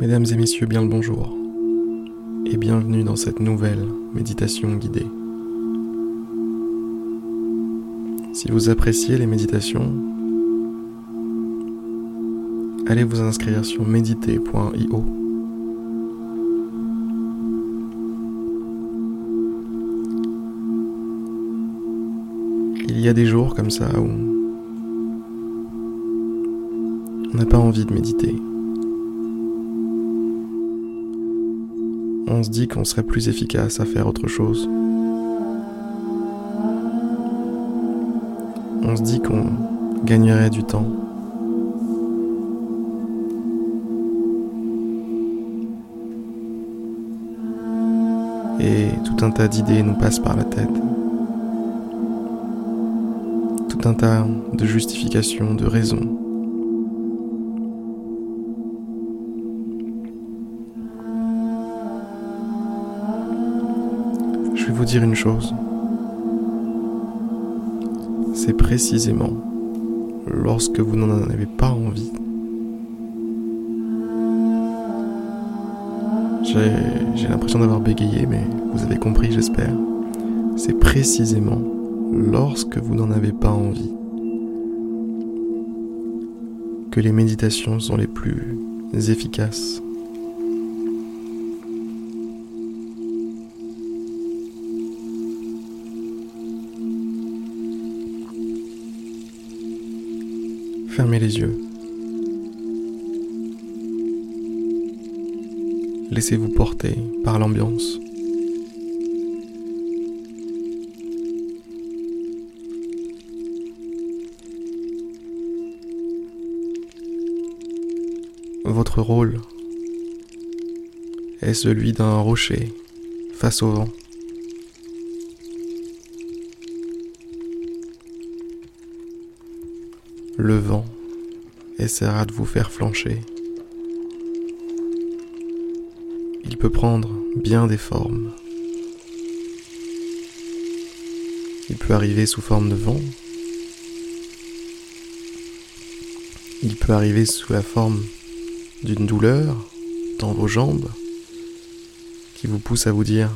Mesdames et messieurs, bien le bonjour et bienvenue dans cette nouvelle méditation guidée. Si vous appréciez les méditations, allez vous inscrire sur méditer.io. Il y a des jours comme ça où on n'a pas envie de méditer. On se dit qu'on serait plus efficace à faire autre chose. On se dit qu'on gagnerait du temps. Et tout un tas d'idées nous passent par la tête. Tout un tas de justifications, de raisons vais vous dire une chose. C'est précisément lorsque vous n'en avez pas envie. J'ai l'impression d'avoir bégayé, mais vous avez compris, j'espère. C'est précisément lorsque vous n'en avez pas envie que les méditations sont les plus efficaces. Fermez les yeux. Laissez-vous porter par l'ambiance. Votre rôle est celui d'un rocher face au vent. Le vent essaiera de vous faire flancher. Il peut prendre bien des formes. Il peut arriver sous forme de vent. Il peut arriver sous la forme d'une douleur dans vos jambes qui vous pousse à vous dire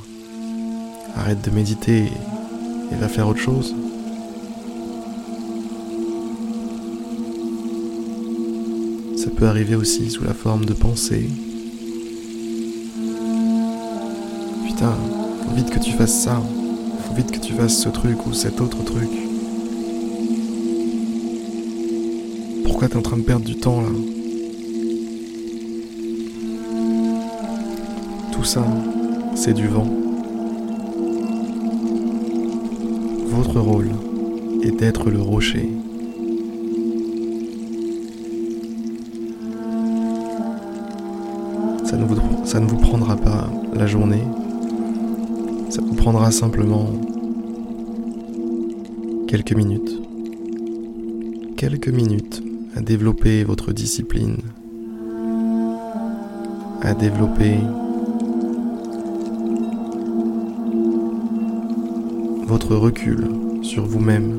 arrête de méditer et va faire autre chose. Peut arriver aussi sous la forme de pensée. Putain, faut vite que tu fasses ça. Faut vite que tu fasses ce truc ou cet autre truc. Pourquoi t'es en train de perdre du temps là? Tout ça, c'est du vent. Votre rôle est d'être le rocher ça ne vous prendra pas la journée. Ça vous prendra simplement quelques minutes. Quelques minutes à développer votre discipline, à développer votre recul sur vous-même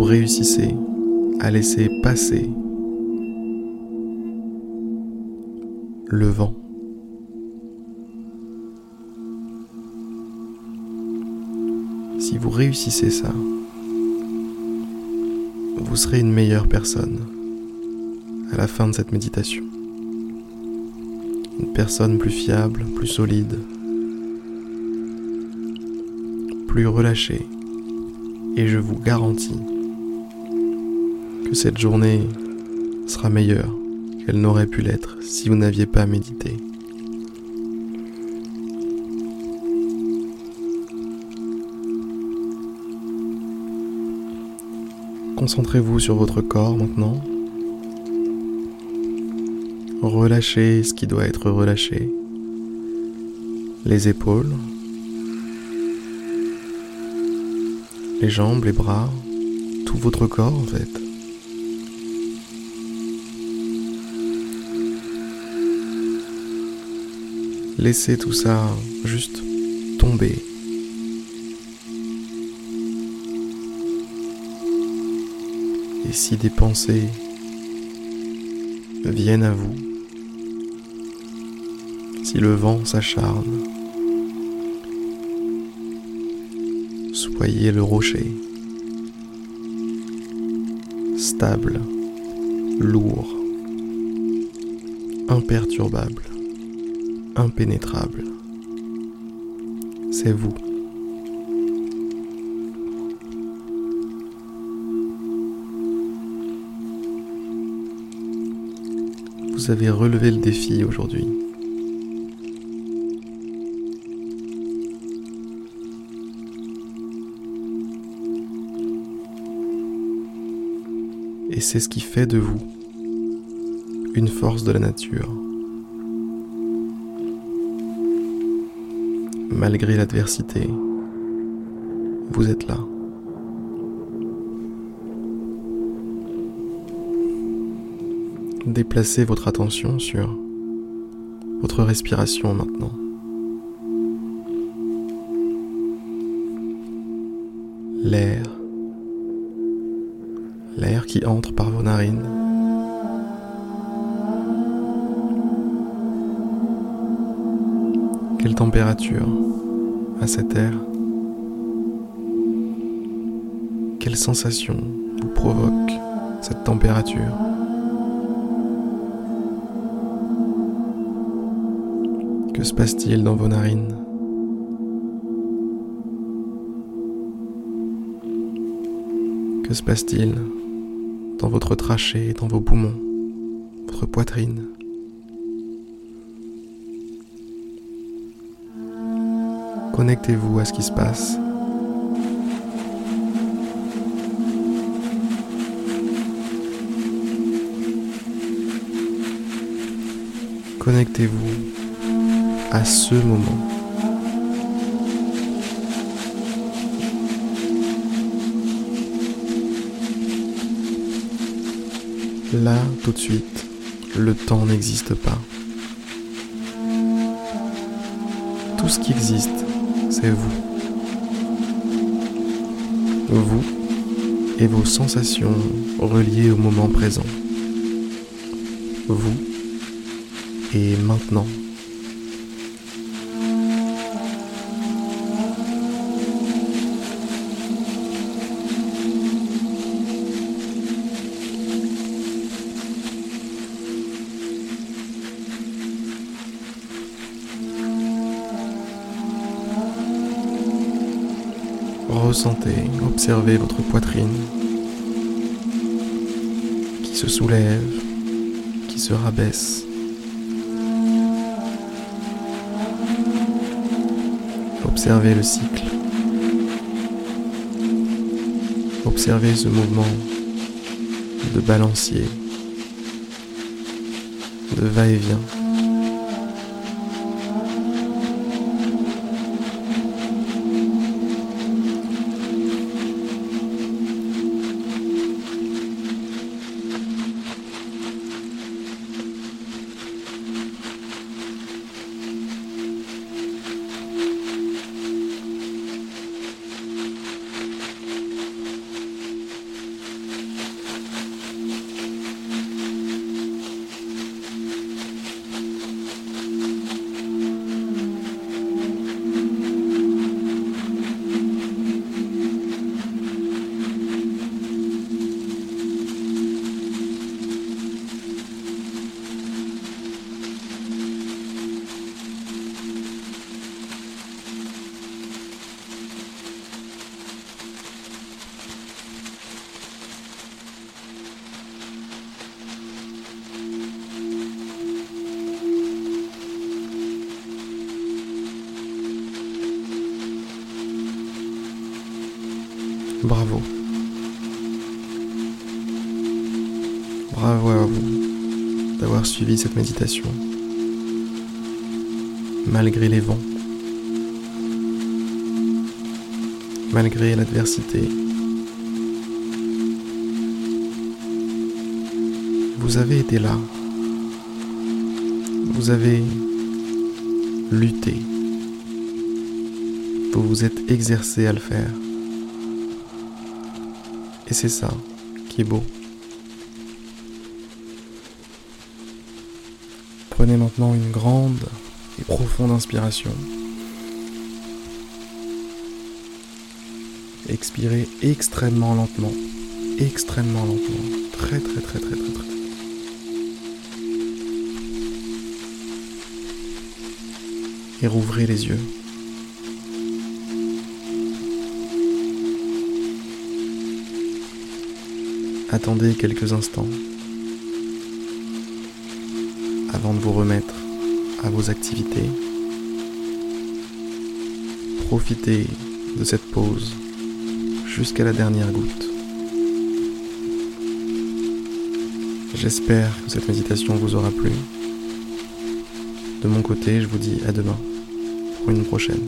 vous réussissez à laisser passer le vent. Si vous réussissez ça, vous serez une meilleure personne à la fin de cette méditation. Une personne plus fiable, plus solide, plus relâchée, et je vous garantis que cette journée sera meilleure qu'elle n'aurait pu l'être si vous n'aviez pas médité. Concentrez-vous sur votre corps maintenant. Relâchez ce qui doit être relâché. Les épaules, les jambes, les bras, tout votre corps en fait. Laissez tout ça juste tomber. Et si des pensées viennent à vous, si le vent s'acharne, soyez le rocher, stable, lourd, imperturbable impénétrable. C'est vous. Vous avez relevé le défi aujourd'hui. Et c'est ce qui fait de vous une force de la nature. Malgré l'adversité, vous êtes là. Déplacez votre attention sur votre respiration maintenant. L'air. L'air qui entre par vos narines. Quelle température a cet air Quelle sensation vous provoque cette température? Que se passe-t-il dans vos narines? Que se passe-t-il dans votre trachée, dans vos poumons, votre poitrine? Connectez-vous à ce qui se passe. Connectez-vous à ce moment. Là, tout de suite, le temps n'existe pas. Tout ce qui existe, c'est vous. Vous et vos sensations reliées au moment présent. Vous et maintenant. Observez votre poitrine qui se soulève, qui se rabaisse. Observez le cycle. Observez ce mouvement de balancier, de va-et-vient. Bravo. Bravo à vous d'avoir suivi cette méditation, malgré les vents, malgré l'adversité. Vous avez été là. Vous avez lutté. Vous vous êtes exercé à le faire. Et c'est ça qui est beau. Prenez maintenant une grande et profonde inspiration. Expirez extrêmement lentement, extrêmement lentement, très très très très très très. Et rouvrez les yeux. Attendez quelques instants avant de vous remettre à vos activités. Profitez de cette pause jusqu'à la dernière goutte. J'espère que cette méditation vous aura plu. De mon côté, je vous dis à demain pour une prochaine.